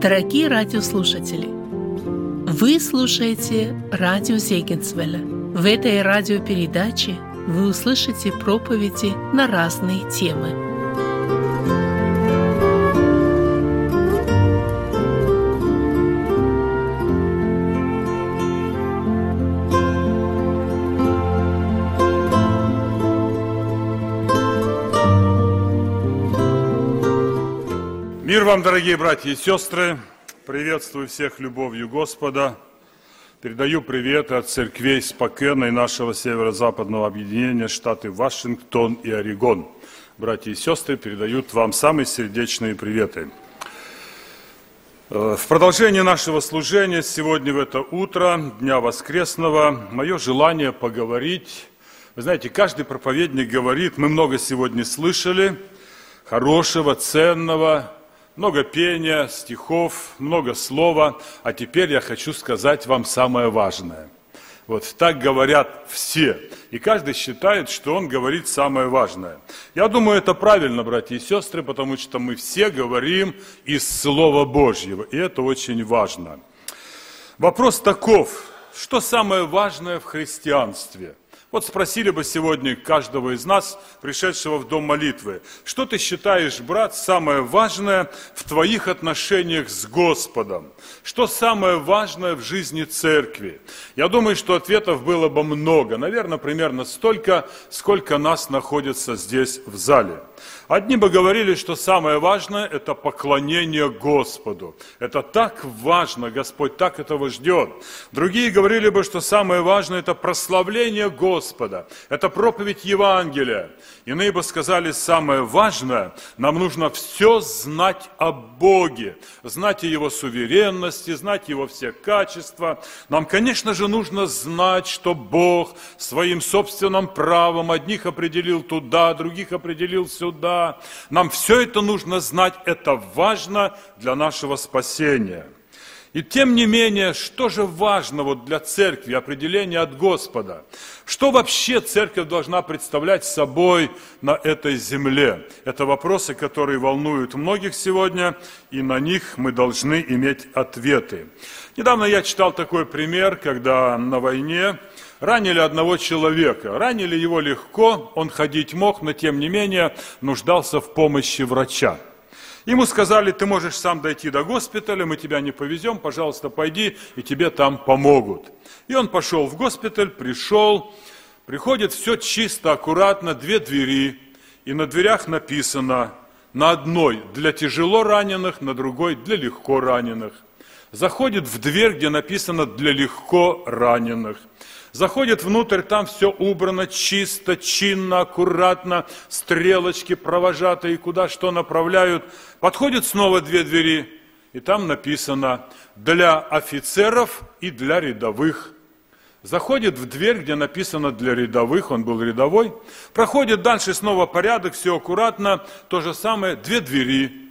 Дорогие радиослушатели, вы слушаете радио Зегенсвелля. В этой радиопередаче вы услышите проповеди на разные темы. Мир вам, дорогие братья и сестры! Приветствую всех любовью Господа. Передаю привет от церквей Спокена нашего северо-западного объединения штаты Вашингтон и Орегон. Братья и сестры передают вам самые сердечные приветы. Э, В продолжение нашего служения сегодня в это утро, Дня Воскресного, мое желание поговорить. Вы знаете, каждый проповедник говорит, мы много сегодня слышали, хорошего, ценного, много пения, стихов, много слова, а теперь я хочу сказать вам самое важное. Вот так говорят все. И каждый считает, что он говорит самое важное. Я думаю, это правильно, братья и сестры, потому что мы все говорим из Слова Божьего, и это очень важно. Вопрос таков, что самое важное в христианстве? Вот спросили бы сегодня каждого из нас, пришедшего в дом молитвы, что ты считаешь, брат, самое важное в твоих отношениях с Господом? Что самое важное в жизни церкви? Я думаю, что ответов было бы много, наверное, примерно столько, сколько нас находится здесь в зале. Одни бы говорили, что самое важное – это поклонение Господу. Это так важно, Господь так этого ждет. Другие говорили бы, что самое важное – это прославление Господа, это проповедь Евангелия. Иные бы сказали, самое важное – нам нужно все знать о Боге, знать о Его суверенности, знать Его все качества. Нам, конечно же, нужно знать, что Бог своим собственным правом одних определил туда, других определил сюда, нам все это нужно знать, это важно для нашего спасения. И тем не менее, что же важно вот для церкви, определение от Господа? Что вообще церковь должна представлять собой на этой земле? Это вопросы, которые волнуют многих сегодня, и на них мы должны иметь ответы. Недавно я читал такой пример, когда на войне Ранили одного человека. Ранили его легко, он ходить мог, но тем не менее нуждался в помощи врача. Ему сказали, ты можешь сам дойти до госпиталя, мы тебя не повезем, пожалуйста, пойди, и тебе там помогут. И он пошел в госпиталь, пришел, приходит все чисто, аккуратно, две двери, и на дверях написано, на одной для тяжело раненых, на другой для легко раненых. Заходит в дверь, где написано для легко раненых. Заходит внутрь, там все убрано чисто, чинно, аккуратно, стрелочки провожатые, куда что направляют. Подходит снова две двери, и там написано «для офицеров и для рядовых». Заходит в дверь, где написано «для рядовых», он был рядовой. Проходит дальше снова порядок, все аккуратно, то же самое, две двери.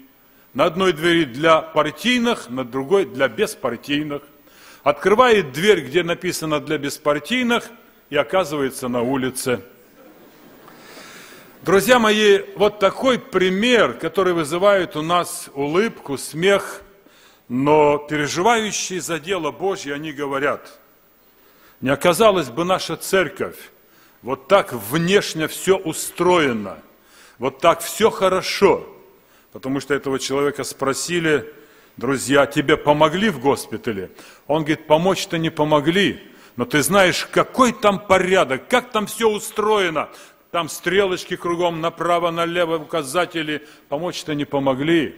На одной двери для партийных, на другой для беспартийных – открывает дверь, где написано для беспартийных, и оказывается на улице. Друзья мои, вот такой пример, который вызывает у нас улыбку, смех, но переживающие за дело Божье, они говорят, не оказалась бы наша церковь, вот так внешне все устроено, вот так все хорошо, потому что этого человека спросили, Друзья, тебе помогли в госпитале? Он говорит, помочь-то не помогли, но ты знаешь, какой там порядок, как там все устроено. Там стрелочки кругом, направо, налево, указатели. Помочь-то не помогли.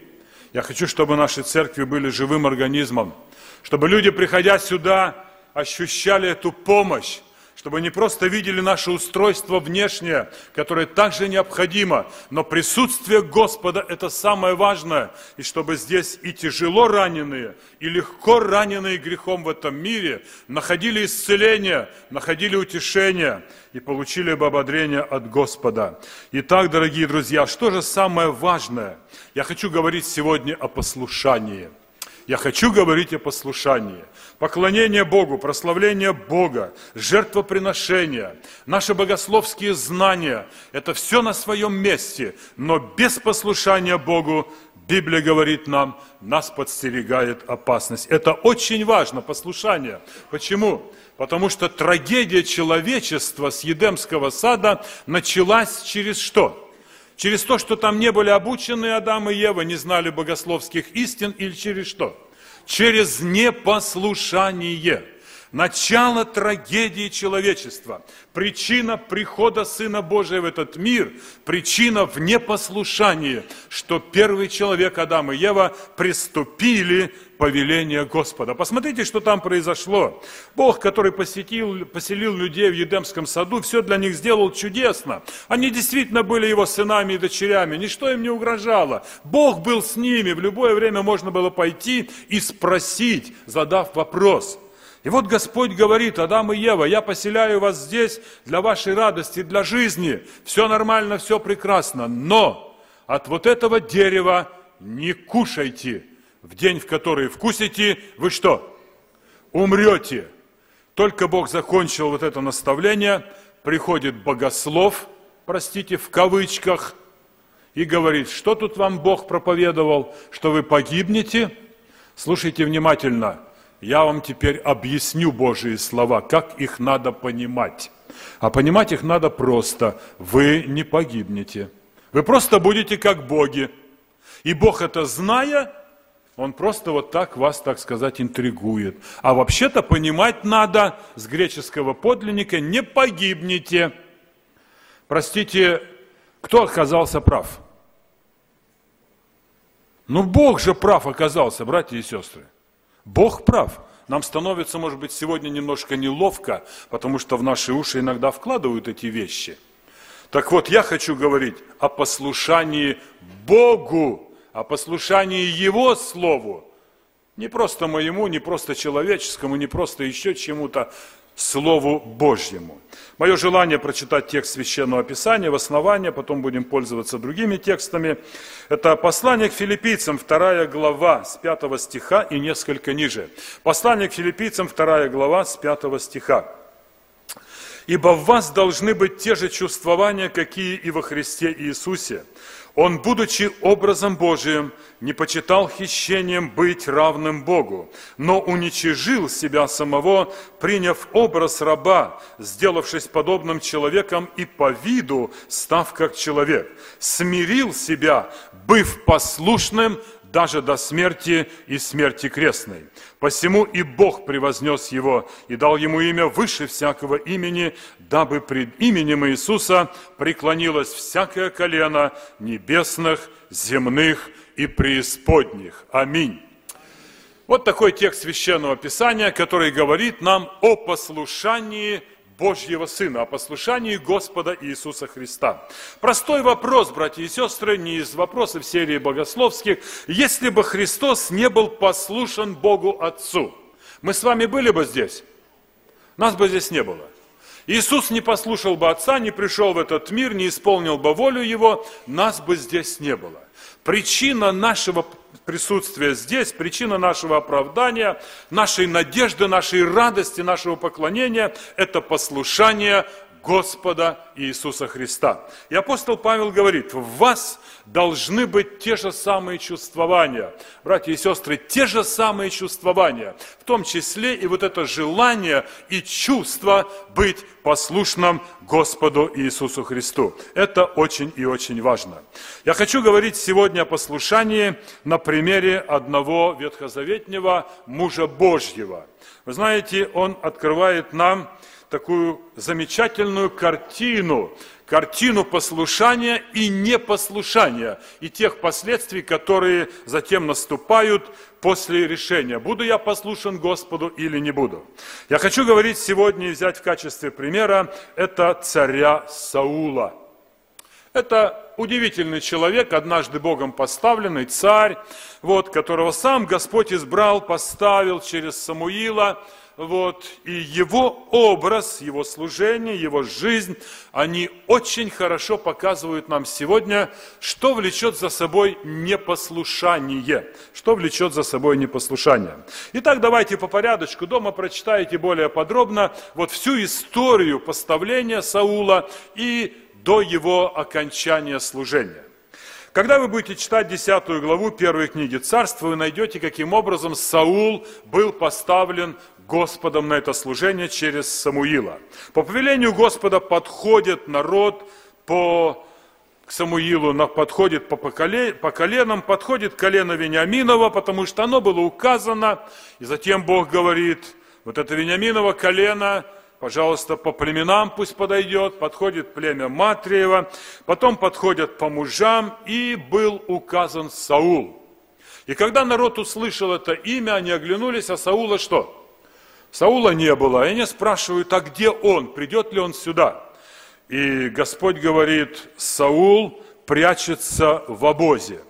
Я хочу, чтобы наши церкви были живым организмом, чтобы люди, приходя сюда, ощущали эту помощь, чтобы не просто видели наше устройство внешнее, которое также необходимо, но присутствие Господа – это самое важное, и чтобы здесь и тяжело раненые, и легко раненые грехом в этом мире находили исцеление, находили утешение и получили бы ободрение от Господа. Итак, дорогие друзья, что же самое важное? Я хочу говорить сегодня о послушании – я хочу говорить о послушании. Поклонение Богу, прославление Бога, жертвоприношение, наши богословские знания – это все на своем месте, но без послушания Богу Библия говорит нам, нас подстерегает опасность. Это очень важно, послушание. Почему? Потому что трагедия человечества с Едемского сада началась через что? Через то, что там не были обучены Адам и Ева, не знали богословских истин, или через что? Через непослушание. Начало трагедии человечества, причина прихода Сына Божия в этот мир, причина в непослушании, что первый человек, Адам и Ева, приступили повеление Господа. Посмотрите, что там произошло. Бог, который посетил, поселил людей в Едемском саду, все для них сделал чудесно. Они действительно были его сынами и дочерями, ничто им не угрожало. Бог был с ними, в любое время можно было пойти и спросить, задав вопрос – и вот Господь говорит, Адам и Ева, я поселяю вас здесь для вашей радости, для жизни. Все нормально, все прекрасно. Но от вот этого дерева не кушайте. В день, в который вкусите, вы что? Умрете. Только Бог закончил вот это наставление, приходит богослов, простите, в кавычках, и говорит, что тут вам Бог проповедовал, что вы погибнете? Слушайте внимательно – я вам теперь объясню Божьи слова, как их надо понимать. А понимать их надо просто. Вы не погибнете. Вы просто будете как боги. И Бог это зная, Он просто вот так вас, так сказать, интригует. А вообще-то понимать надо с греческого подлинника «не погибнете». Простите, кто оказался прав? Ну, Бог же прав оказался, братья и сестры. Бог прав. Нам становится, может быть, сегодня немножко неловко, потому что в наши уши иногда вкладывают эти вещи. Так вот, я хочу говорить о послушании Богу, о послушании Его Слову. Не просто моему, не просто человеческому, не просто еще чему-то, Слову Божьему. Мое желание прочитать текст Священного Писания в основании, потом будем пользоваться другими текстами. Это послание к филиппийцам, вторая глава, с пятого стиха и несколько ниже. Послание к филиппийцам, вторая глава, с пятого стиха. «Ибо в вас должны быть те же чувствования, какие и во Христе Иисусе, он, будучи образом Божиим, не почитал хищением быть равным Богу, но уничижил себя самого, приняв образ раба, сделавшись подобным человеком и по виду став как человек, смирил себя, быв послушным даже до смерти и смерти крестной. Посему и Бог превознес его и дал ему имя выше всякого имени, дабы пред именем Иисуса преклонилось всякое колено небесных, земных и преисподних. Аминь. Вот такой текст Священного Писания, который говорит нам о послушании Божьего Сына, о послушании Господа Иисуса Христа. Простой вопрос, братья и сестры, не из вопросов серии богословских. Если бы Христос не был послушан Богу Отцу, мы с вами были бы здесь? Нас бы здесь не было. Иисус не послушал бы Отца, не пришел в этот мир, не исполнил бы волю Его, нас бы здесь не было. Причина нашего присутствия здесь, причина нашего оправдания, нашей надежды, нашей радости, нашего поклонения – это послушание Господа Иисуса Христа. И апостол Павел говорит, в вас должны быть те же самые чувствования. Братья и сестры, те же самые чувствования, в том числе и вот это желание и чувство быть послушным Господу Иисусу Христу. Это очень и очень важно. Я хочу говорить сегодня о послушании на примере одного ветхозаветнего мужа Божьего. Вы знаете, он открывает нам такую замечательную картину, картину послушания и непослушания, и тех последствий, которые затем наступают после решения, буду я послушен Господу или не буду. Я хочу говорить сегодня и взять в качестве примера это царя Саула. Это удивительный человек, однажды Богом поставленный царь, вот, которого сам Господь избрал, поставил через Самуила – вот, и его образ, его служение, его жизнь, они очень хорошо показывают нам сегодня, что влечет за собой непослушание. Что влечет за собой непослушание. Итак, давайте по порядочку, дома прочитайте более подробно вот всю историю поставления Саула и до его окончания служения. Когда вы будете читать 10 главу первой книги Царства, вы найдете, каким образом Саул был поставлен Господом на это служение через Самуила. По повелению Господа подходит народ по к Самуилу, подходит по, по коленам, подходит колено Вениаминова, потому что оно было указано, и затем Бог говорит, вот это Вениаминово колено – пожалуйста, по племенам пусть подойдет, подходит племя Матриева, потом подходят по мужам, и был указан Саул. И когда народ услышал это имя, они оглянулись, а Саула что? Саула не было, и они спрашивают, а где он, придет ли он сюда? И Господь говорит, Саул прячется в обозе.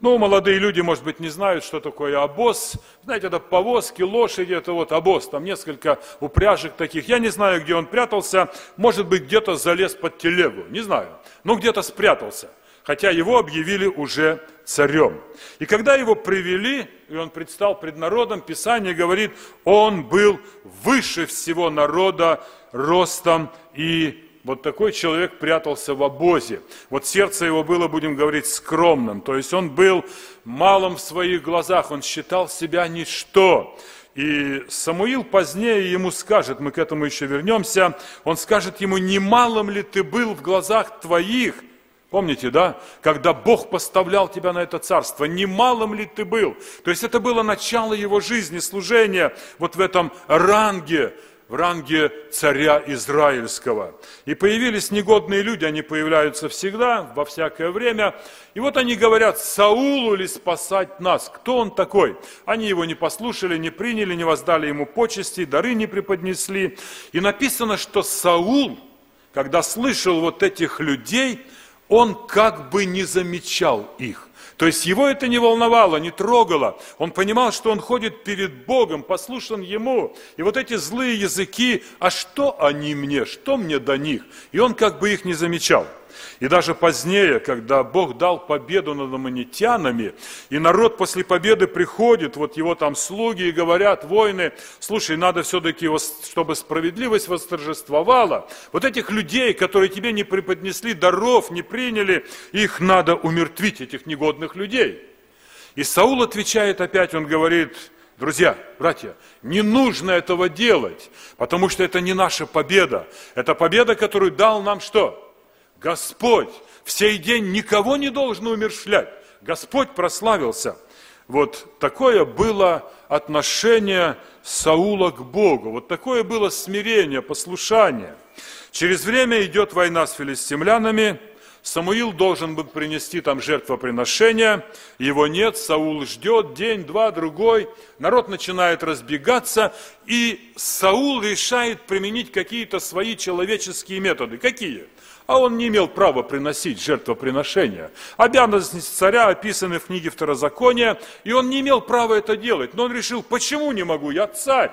Ну, молодые люди, может быть, не знают, что такое обоз. Знаете, это повозки, лошади, это вот обоз. Там несколько упряжек таких. Я не знаю, где он прятался. Может быть, где-то залез под телегу. Не знаю. Но где-то спрятался. Хотя его объявили уже царем. И когда его привели, и он предстал пред народом, Писание говорит, он был выше всего народа ростом и вот такой человек прятался в обозе. Вот сердце его было, будем говорить, скромным. То есть он был малым в своих глазах, он считал себя ничто. И Самуил позднее ему скажет, мы к этому еще вернемся, он скажет ему, немалым ли ты был в глазах твоих, Помните, да? Когда Бог поставлял тебя на это царство, немалым ли ты был? То есть это было начало его жизни, служения вот в этом ранге, в ранге царя Израильского. И появились негодные люди, они появляются всегда, во всякое время. И вот они говорят, Саулу ли спасать нас? Кто он такой? Они его не послушали, не приняли, не воздали ему почести, дары не преподнесли. И написано, что Саул, когда слышал вот этих людей, он как бы не замечал их. То есть его это не волновало, не трогало. Он понимал, что он ходит перед Богом, послушан Ему. И вот эти злые языки, а что они мне, что мне до них? И он как бы их не замечал. И даже позднее, когда Бог дал победу над аммонитянами, и народ после победы приходит, вот его там слуги и говорят, воины, слушай, надо все-таки, чтобы справедливость восторжествовала. Вот этих людей, которые тебе не преподнесли даров, не приняли, их надо умертвить, этих негодных людей. И Саул отвечает опять, он говорит, Друзья, братья, не нужно этого делать, потому что это не наша победа. Это победа, которую дал нам что? Господь в сей день никого не должен умершлять. Господь прославился. Вот такое было отношение Саула к Богу. Вот такое было смирение, послушание. Через время идет война с филистимлянами. Самуил должен был принести там жертвоприношение. Его нет, Саул ждет день, два, другой. Народ начинает разбегаться. И Саул решает применить какие-то свои человеческие методы. Какие? А он не имел права приносить жертвоприношения. Обязанности царя описаны в книге Второзакония, и он не имел права это делать. Но он решил, почему не могу, я царь.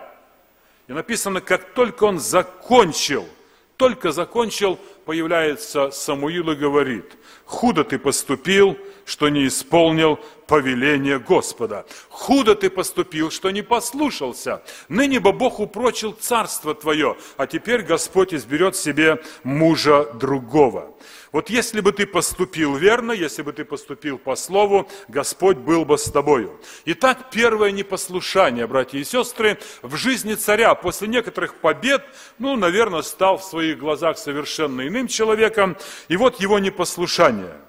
И написано, как только он закончил, только закончил, появляется Самуил и говорит, худо ты поступил, что не исполнил повеление Господа. Худо ты поступил, что не послушался. Ныне бы Бог упрочил царство твое, а теперь Господь изберет себе мужа другого. Вот если бы ты поступил верно, если бы ты поступил по слову, Господь был бы с тобою. Итак, первое непослушание, братья и сестры, в жизни царя после некоторых побед, ну, наверное, стал в своих глазах совершенно иным человеком, и вот его непослушание –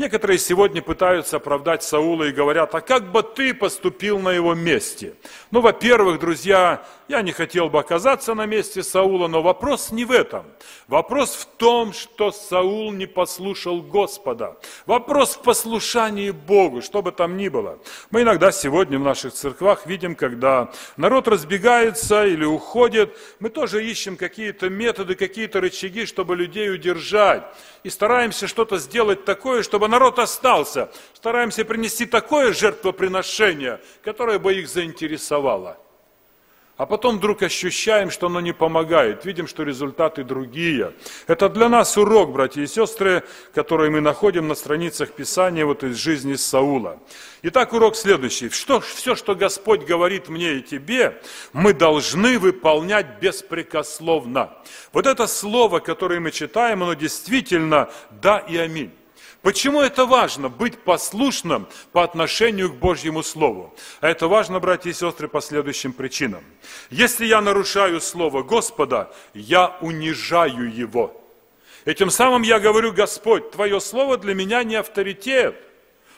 Некоторые сегодня пытаются оправдать Саула и говорят, а как бы ты поступил на его месте? Ну, во-первых, друзья, я не хотел бы оказаться на месте Саула, но вопрос не в этом. Вопрос в том, что Саул не послушал Господа. Вопрос в послушании Богу, что бы там ни было. Мы иногда сегодня в наших церквах видим, когда народ разбегается или уходит, мы тоже ищем какие-то методы, какие-то рычаги, чтобы людей удержать. И стараемся что-то сделать такое, чтобы народ остался. Стараемся принести такое жертвоприношение, которое бы их заинтересовало. А потом вдруг ощущаем, что оно не помогает. Видим, что результаты другие. Это для нас урок, братья и сестры, который мы находим на страницах Писания вот из жизни Саула. Итак, урок следующий. Что, все, что Господь говорит мне и тебе, мы должны выполнять беспрекословно. Вот это слово, которое мы читаем, оно действительно «да» и «аминь». Почему это важно, быть послушным по отношению к Божьему Слову? А это важно, братья и сестры, по следующим причинам. Если я нарушаю Слово Господа, я унижаю Его. Этим самым я говорю, Господь, Твое Слово для меня не авторитет.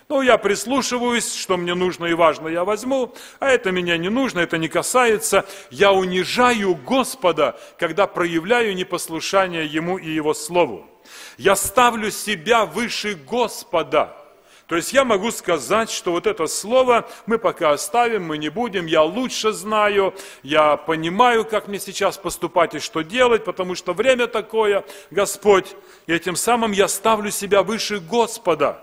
Ну, я прислушиваюсь, что мне нужно и важно, я возьму, а это меня не нужно, это не касается. Я унижаю Господа, когда проявляю непослушание Ему и Его Слову. Я ставлю себя выше Господа. То есть я могу сказать, что вот это слово мы пока оставим, мы не будем, я лучше знаю, я понимаю, как мне сейчас поступать и что делать, потому что время такое, Господь, и этим самым я ставлю себя выше Господа.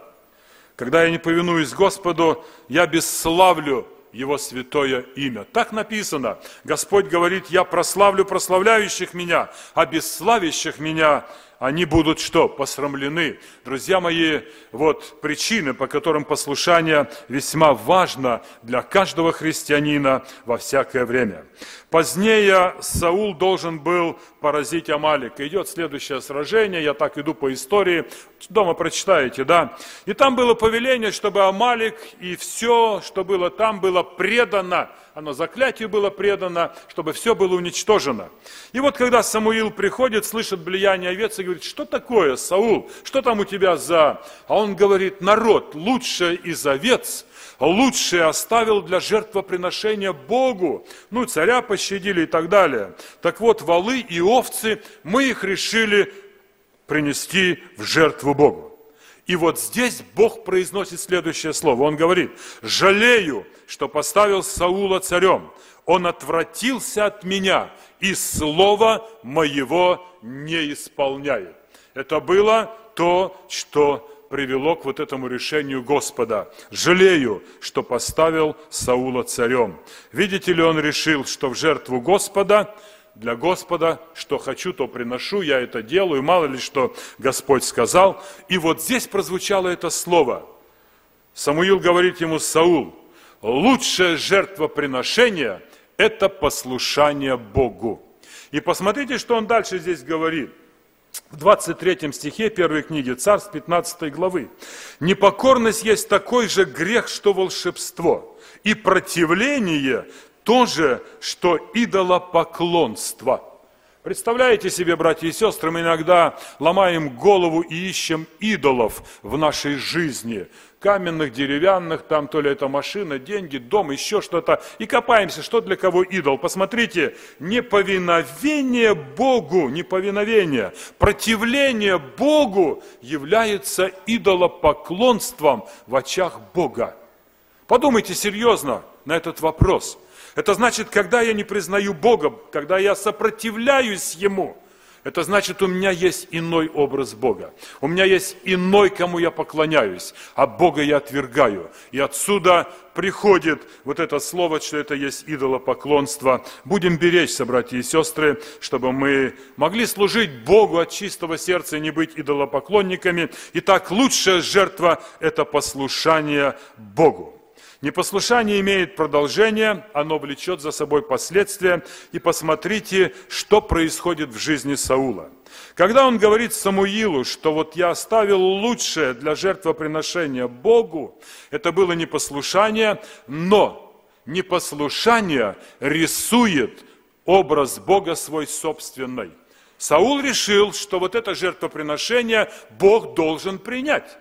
Когда я не повинуюсь Господу, я бесславлю Его святое имя. Так написано. Господь говорит, я прославлю прославляющих меня, а бесславящих меня они будут что? Посрамлены. Друзья мои, вот причины, по которым послушание весьма важно для каждого христианина во всякое время. Позднее Саул должен был поразить Амалика. Идет следующее сражение, я так иду по истории, дома прочитаете, да? И там было повеление, чтобы Амалик и все, что было там, было предано оно заклятию было предано, чтобы все было уничтожено. И вот когда Самуил приходит, слышит влияние овец и говорит, что такое, Саул, что там у тебя за... А он говорит, народ, лучшее из овец, лучшее оставил для жертвоприношения Богу. Ну, царя пощадили и так далее. Так вот, валы и овцы, мы их решили принести в жертву Богу. И вот здесь Бог произносит следующее слово. Он говорит, жалею, что поставил Саула царем. Он отвратился от меня и слова моего не исполняет. Это было то, что привело к вот этому решению Господа. Жалею, что поставил Саула царем. Видите ли, он решил, что в жертву Господа для Господа, что хочу, то приношу, я это делаю, мало ли что Господь сказал. И вот здесь прозвучало это слово. Самуил говорит ему, Саул, лучшее жертвоприношение – это послушание Богу. И посмотрите, что он дальше здесь говорит. В 23 стихе первой книги Царств 15 главы. «Непокорность есть такой же грех, что волшебство, и противление то же, что идолопоклонство. Представляете себе, братья и сестры, мы иногда ломаем голову и ищем идолов в нашей жизни. Каменных, деревянных, там то ли это машина, деньги, дом, еще что-то. И копаемся, что для кого идол. Посмотрите, неповиновение Богу, неповиновение, противление Богу является идолопоклонством в очах Бога. Подумайте серьезно на этот вопрос – это значит, когда я не признаю Бога, когда я сопротивляюсь Ему, это значит, у меня есть иной образ Бога. У меня есть иной, кому я поклоняюсь, а Бога я отвергаю. И отсюда приходит вот это слово, что это есть идолопоклонство. Будем беречься, братья и сестры, чтобы мы могли служить Богу от чистого сердца и не быть идолопоклонниками. Итак, лучшая жертва – это послушание Богу. Непослушание имеет продолжение, оно влечет за собой последствия. И посмотрите, что происходит в жизни Саула. Когда он говорит Самуилу, что вот я оставил лучшее для жертвоприношения Богу, это было непослушание, но непослушание рисует образ Бога свой собственный. Саул решил, что вот это жертвоприношение Бог должен принять.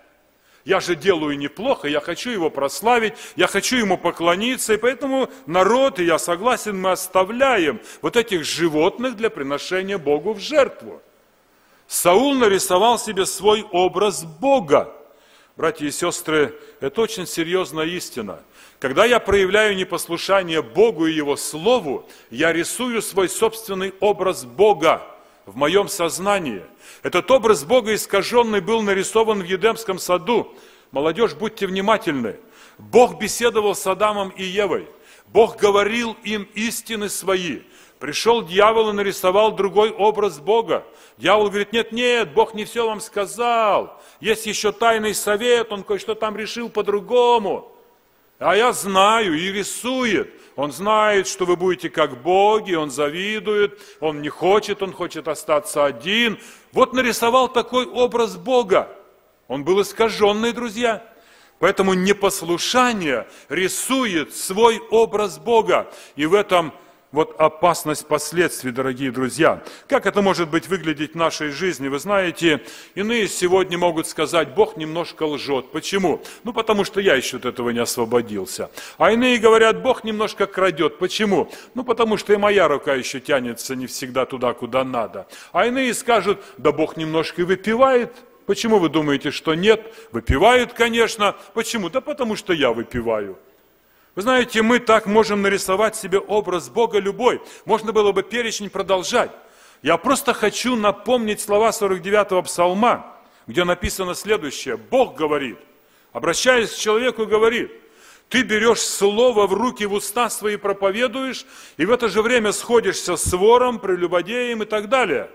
Я же делаю неплохо, я хочу его прославить, я хочу ему поклониться, и поэтому народ, и я согласен, мы оставляем вот этих животных для приношения Богу в жертву. Саул нарисовал себе свой образ Бога. Братья и сестры, это очень серьезная истина. Когда я проявляю непослушание Богу и Его Слову, я рисую свой собственный образ Бога в моем сознании. Этот образ Бога искаженный был нарисован в Едемском саду. Молодежь, будьте внимательны. Бог беседовал с Адамом и Евой. Бог говорил им истины свои. Пришел дьявол и нарисовал другой образ Бога. Дьявол говорит, нет, нет, Бог не все вам сказал. Есть еще тайный совет, он кое-что там решил по-другому. А я знаю и рисует. Он знает, что вы будете как боги, он завидует, он не хочет, он хочет остаться один. Вот нарисовал такой образ Бога. Он был искаженный, друзья. Поэтому непослушание рисует свой образ Бога. И в этом вот опасность последствий, дорогие друзья. Как это может быть выглядеть в нашей жизни? Вы знаете, иные сегодня могут сказать, Бог немножко лжет. Почему? Ну, потому что я еще от этого не освободился. А иные говорят, Бог немножко крадет. Почему? Ну, потому что и моя рука еще тянется не всегда туда, куда надо. А иные скажут, да Бог немножко выпивает. Почему вы думаете, что нет? Выпивает, конечно. Почему? Да потому что я выпиваю. Вы знаете, мы так можем нарисовать себе образ Бога любой. Можно было бы перечень продолжать. Я просто хочу напомнить слова 49-го псалма, где написано следующее. Бог говорит, обращаясь к человеку, говорит, ты берешь слово в руки, в уста свои проповедуешь, и в это же время сходишься с вором, прелюбодеем и так далее.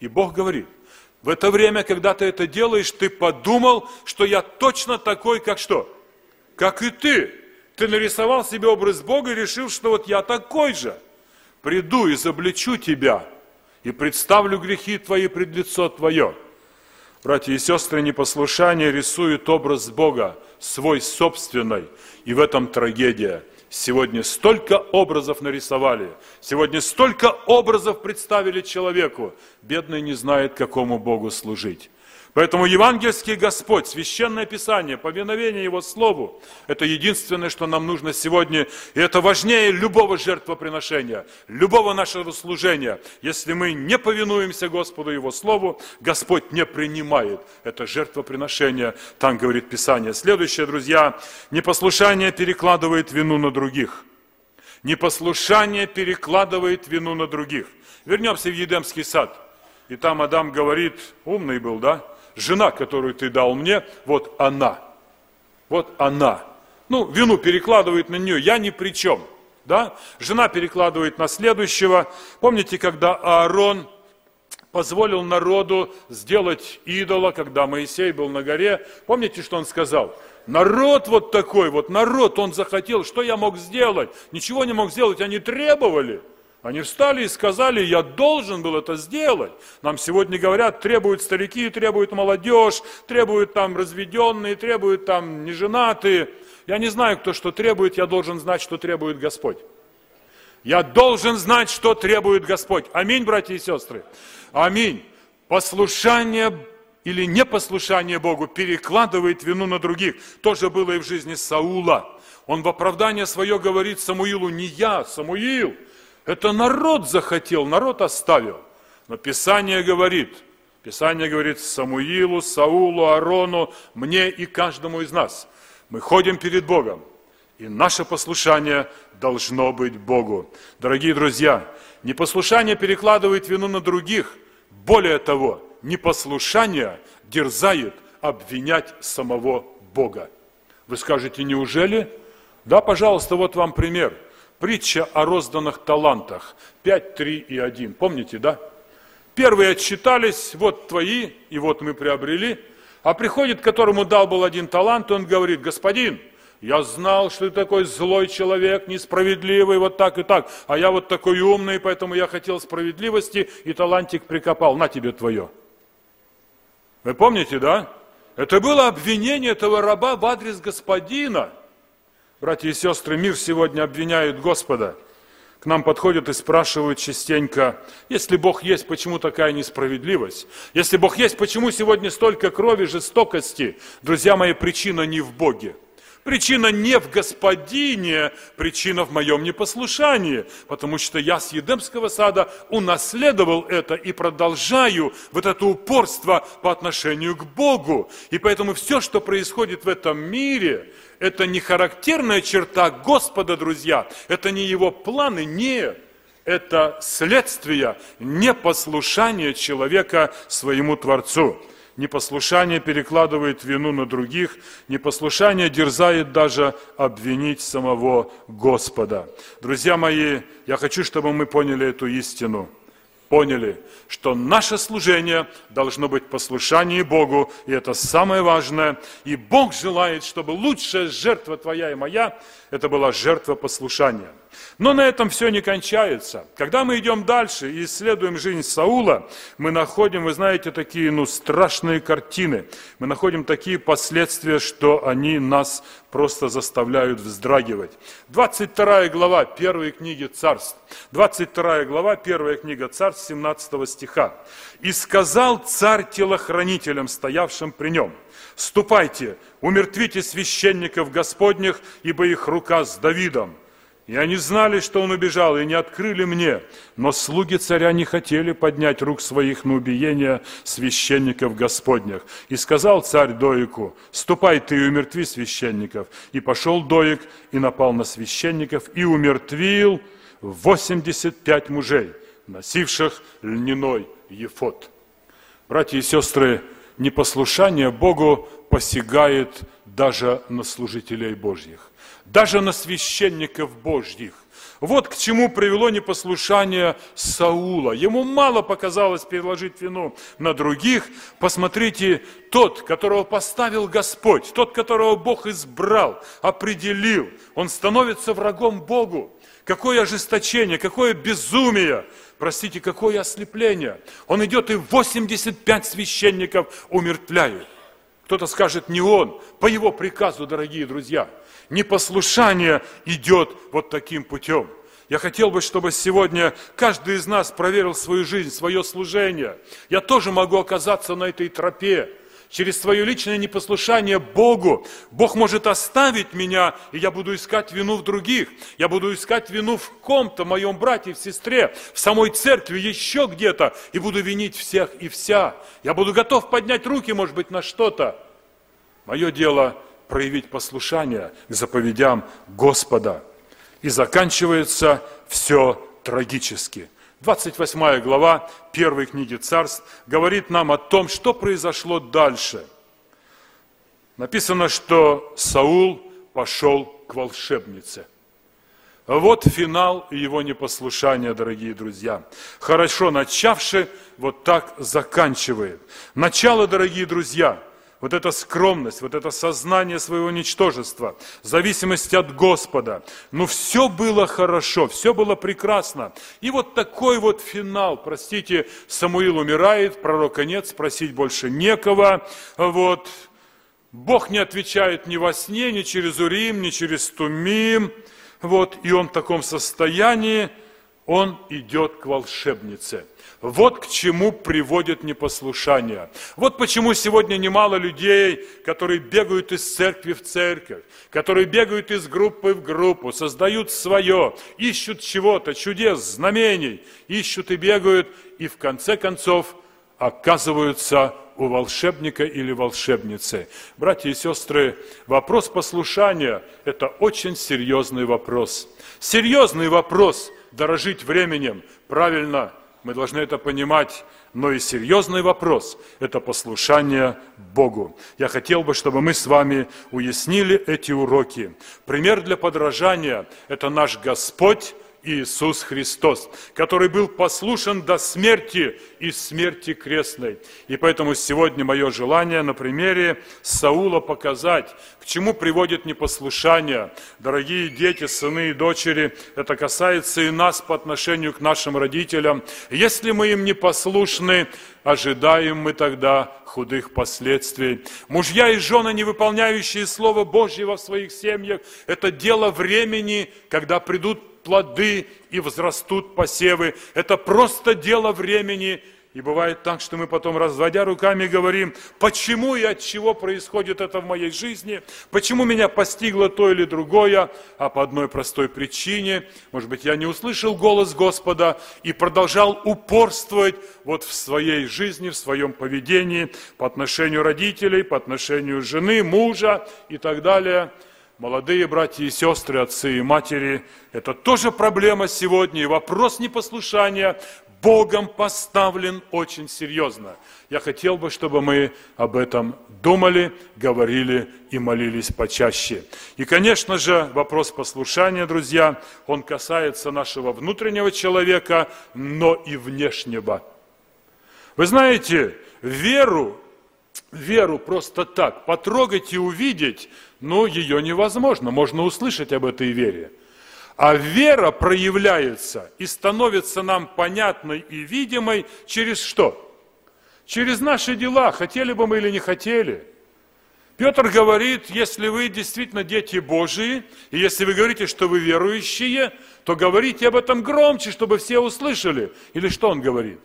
И Бог говорит, в это время, когда ты это делаешь, ты подумал, что я точно такой, как что? Как и ты. Ты нарисовал себе образ Бога и решил, что вот я такой же. Приду, изобличу тебя и представлю грехи твои пред лицо твое. Братья и сестры, непослушание рисует образ Бога, свой собственный, и в этом трагедия. Сегодня столько образов нарисовали, сегодня столько образов представили человеку. Бедный не знает, какому Богу служить. Поэтому евангельский Господь, священное Писание, повиновение Его Слову, это единственное, что нам нужно сегодня, и это важнее любого жертвоприношения, любого нашего служения. Если мы не повинуемся Господу Его Слову, Господь не принимает это жертвоприношение, там говорит Писание. Следующее, друзья, непослушание перекладывает вину на других. Непослушание перекладывает вину на других. Вернемся в Едемский сад. И там Адам говорит, умный был, да? Жена, которую ты дал мне, вот она. Вот она. Ну, вину перекладывает на нее, я ни при чем. Да? Жена перекладывает на следующего. Помните, когда Аарон позволил народу сделать идола, когда Моисей был на горе? Помните, что он сказал? Народ вот такой, вот народ, он захотел, что я мог сделать? Ничего не мог сделать, они требовали. Они встали и сказали, я должен был это сделать. Нам сегодня говорят, требуют старики, требуют молодежь, требуют там разведенные, требуют там неженатые. Я не знаю, кто что требует, я должен знать, что требует Господь. Я должен знать, что требует Господь. Аминь, братья и сестры. Аминь. Послушание или непослушание Богу перекладывает вину на других. То же было и в жизни Саула. Он в оправдание свое говорит Самуилу, не я, Самуил – это народ захотел, народ оставил. Но Писание говорит, Писание говорит Самуилу, Саулу, Арону, мне и каждому из нас. Мы ходим перед Богом, и наше послушание должно быть Богу. Дорогие друзья, непослушание перекладывает вину на других. Более того, непослушание дерзает обвинять самого Бога. Вы скажете, неужели? Да, пожалуйста, вот вам пример – Притча о розданных талантах. 5, 3 и 1. Помните, да? Первые отчитались, вот твои, и вот мы приобрели. А приходит, которому дал был один талант, он говорит, господин, я знал, что ты такой злой человек, несправедливый, вот так и так. А я вот такой умный, поэтому я хотел справедливости, и талантик прикопал. На тебе твое. Вы помните, да? Это было обвинение этого раба в адрес господина. Братья и сестры, мир сегодня обвиняет Господа. К нам подходят и спрашивают частенько, если Бог есть, почему такая несправедливость? Если Бог есть, почему сегодня столько крови, жестокости? Друзья мои, причина не в Боге. Причина не в Господине, причина в моем непослушании, потому что я с Едемского сада унаследовал это и продолжаю вот это упорство по отношению к Богу. И поэтому все, что происходит в этом мире, это не характерная черта Господа, друзья, это не его планы, нет. Это следствие непослушания человека своему Творцу. Непослушание перекладывает вину на других, непослушание дерзает даже обвинить самого Господа. Друзья мои, я хочу, чтобы мы поняли эту истину – поняли, что наше служение должно быть послушание Богу, и это самое важное. И Бог желает, чтобы лучшая жертва твоя и моя Это была жертва послушания. Но на этом все не кончается. Когда мы идем дальше и исследуем жизнь Саула, мы находим, вы знаете, такие ну, страшные картины. Мы находим такие последствия, что они нас просто заставляют вздрагивать. 22 глава первой книги Царств. 22 глава, первая книга Царств, 17 стиха. «И сказал царь телохранителям, стоявшим при нем, «Ступайте, умертвите священников Господних, ибо их рука с Давидом». И они знали, что он убежал, и не открыли мне. Но слуги царя не хотели поднять рук своих на убиение священников Господних. И сказал царь Доику, ступай ты и умертви священников. И пошел Доик и напал на священников, и умертвил 85 мужей, носивших льняной ефот. Братья и сестры, непослушание Богу посягает даже на служителей Божьих даже на священников Божьих. Вот к чему привело непослушание Саула. Ему мало показалось переложить вину на других. Посмотрите, тот, которого поставил Господь, тот, которого Бог избрал, определил, он становится врагом Богу. Какое ожесточение, какое безумие, простите, какое ослепление. Он идет и 85 священников умертвляет. Кто-то скажет, не он, по его приказу, дорогие друзья – непослушание идет вот таким путем. Я хотел бы, чтобы сегодня каждый из нас проверил свою жизнь, свое служение. Я тоже могу оказаться на этой тропе. Через свое личное непослушание Богу Бог может оставить меня, и я буду искать вину в других. Я буду искать вину в ком-то, моем брате, в сестре, в самой церкви, еще где-то, и буду винить всех и вся. Я буду готов поднять руки, может быть, на что-то. Мое дело проявить послушание к заповедям Господа. И заканчивается все трагически. 28 глава первой книги Царств говорит нам о том, что произошло дальше. Написано, что Саул пошел к волшебнице. Вот финал его непослушания, дорогие друзья. Хорошо начавший, вот так заканчивает. Начало, дорогие друзья – вот эта скромность, вот это сознание своего ничтожества, зависимость от Господа. Ну, все было хорошо, все было прекрасно. И вот такой вот финал, простите, Самуил умирает, пророка нет, спросить больше некого. Вот. Бог не отвечает ни во сне, ни через Урим, ни через Тумим. Вот. И он в таком состоянии, он идет к волшебнице – вот к чему приводит непослушание. Вот почему сегодня немало людей, которые бегают из церкви в церковь, которые бегают из группы в группу, создают свое, ищут чего-то, чудес, знамений, ищут и бегают, и в конце концов оказываются у волшебника или волшебницы. Братья и сестры, вопрос послушания – это очень серьезный вопрос. Серьезный вопрос – дорожить временем, правильно – мы должны это понимать. Но и серьезный вопрос – это послушание Богу. Я хотел бы, чтобы мы с вами уяснили эти уроки. Пример для подражания – это наш Господь Иисус Христос, который был послушен до смерти и смерти крестной. И поэтому сегодня мое желание на примере Саула показать, к чему приводит непослушание. Дорогие дети, сыны и дочери, это касается и нас по отношению к нашим родителям. Если мы им не послушны, ожидаем мы тогда худых последствий. Мужья и жены, не выполняющие Слово Божье в своих семьях, это дело времени, когда придут плоды и возрастут посевы. Это просто дело времени. И бывает так, что мы потом, разводя руками, говорим, почему и от чего происходит это в моей жизни, почему меня постигло то или другое, а по одной простой причине, может быть, я не услышал голос Господа и продолжал упорствовать вот в своей жизни, в своем поведении по отношению родителей, по отношению жены, мужа и так далее – Молодые братья и сестры, отцы и матери, это тоже проблема сегодня, и вопрос непослушания Богом поставлен очень серьезно. Я хотел бы, чтобы мы об этом думали, говорили и молились почаще. И, конечно же, вопрос послушания, друзья, он касается нашего внутреннего человека, но и внешнего. Вы знаете, веру, веру просто так потрогать и увидеть – ну, ее невозможно. Можно услышать об этой вере. А вера проявляется и становится нам понятной и видимой через что? Через наши дела, хотели бы мы или не хотели. Петр говорит, если вы действительно дети Божии, и если вы говорите, что вы верующие, то говорите об этом громче, чтобы все услышали. Или что он говорит?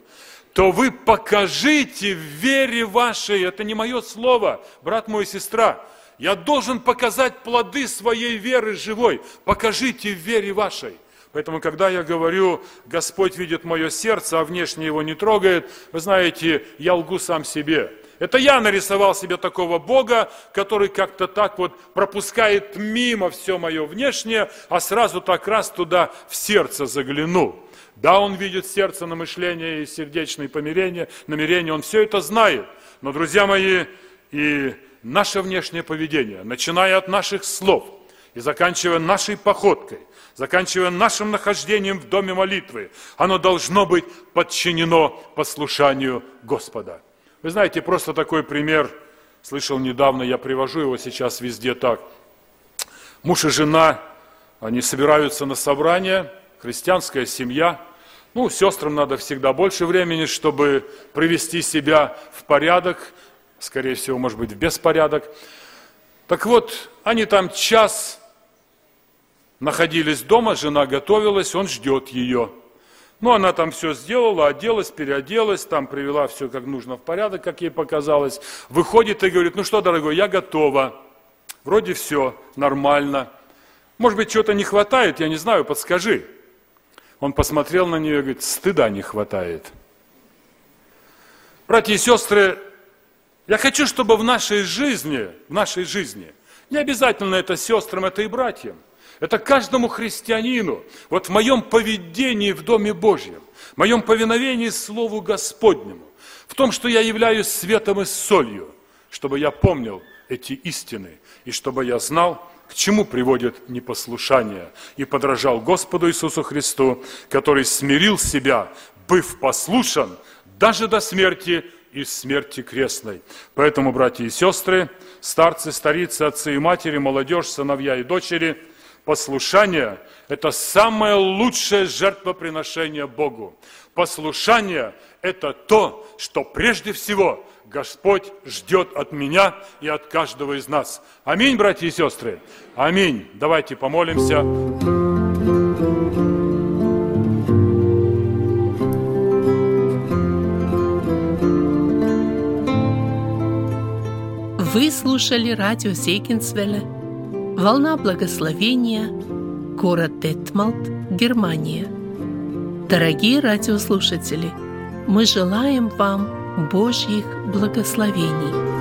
То вы покажите в вере вашей, это не мое слово, брат мой и сестра, я должен показать плоды своей веры живой. Покажите в вере вашей. Поэтому, когда я говорю, Господь видит мое сердце, а внешне его не трогает, вы знаете, я лгу сам себе. Это я нарисовал себе такого Бога, который как-то так вот пропускает мимо все мое внешнее, а сразу так раз туда в сердце заглянул. Да, он видит сердце, намышление и сердечные помирения, намерения, он все это знает. Но, друзья мои, и наше внешнее поведение, начиная от наших слов и заканчивая нашей походкой, заканчивая нашим нахождением в доме молитвы, оно должно быть подчинено послушанию Господа. Вы знаете, просто такой пример, слышал недавно, я привожу его сейчас везде так. Муж и жена, они собираются на собрание, христианская семья. Ну, сестрам надо всегда больше времени, чтобы привести себя в порядок, скорее всего, может быть, в беспорядок. Так вот, они там час находились дома, жена готовилась, он ждет ее. Ну, она там все сделала, оделась, переоделась, там привела все как нужно в порядок, как ей показалось. Выходит и говорит, ну что, дорогой, я готова. Вроде все нормально. Может быть, чего-то не хватает, я не знаю, подскажи. Он посмотрел на нее и говорит, стыда не хватает. Братья и сестры, я хочу, чтобы в нашей жизни, в нашей жизни, не обязательно это сестрам, это и братьям, это каждому христианину, вот в моем поведении в Доме Божьем, в моем повиновении Слову Господнему, в том, что я являюсь светом и солью, чтобы я помнил эти истины, и чтобы я знал, к чему приводит непослушание, и подражал Господу Иисусу Христу, который смирил себя, быв послушан даже до смерти и смерти крестной. Поэтому, братья и сестры, старцы, старицы, отцы и матери, молодежь, сыновья и дочери, послушание – это самое лучшее жертвоприношение Богу. Послушание – это то, что прежде всего Господь ждет от меня и от каждого из нас. Аминь, братья и сестры. Аминь. Давайте помолимся. Вы слушали радио Зейгенсвелле «Волна благословения», город Детмалт, Германия. Дорогие радиослушатели, мы желаем вам Божьих благословений.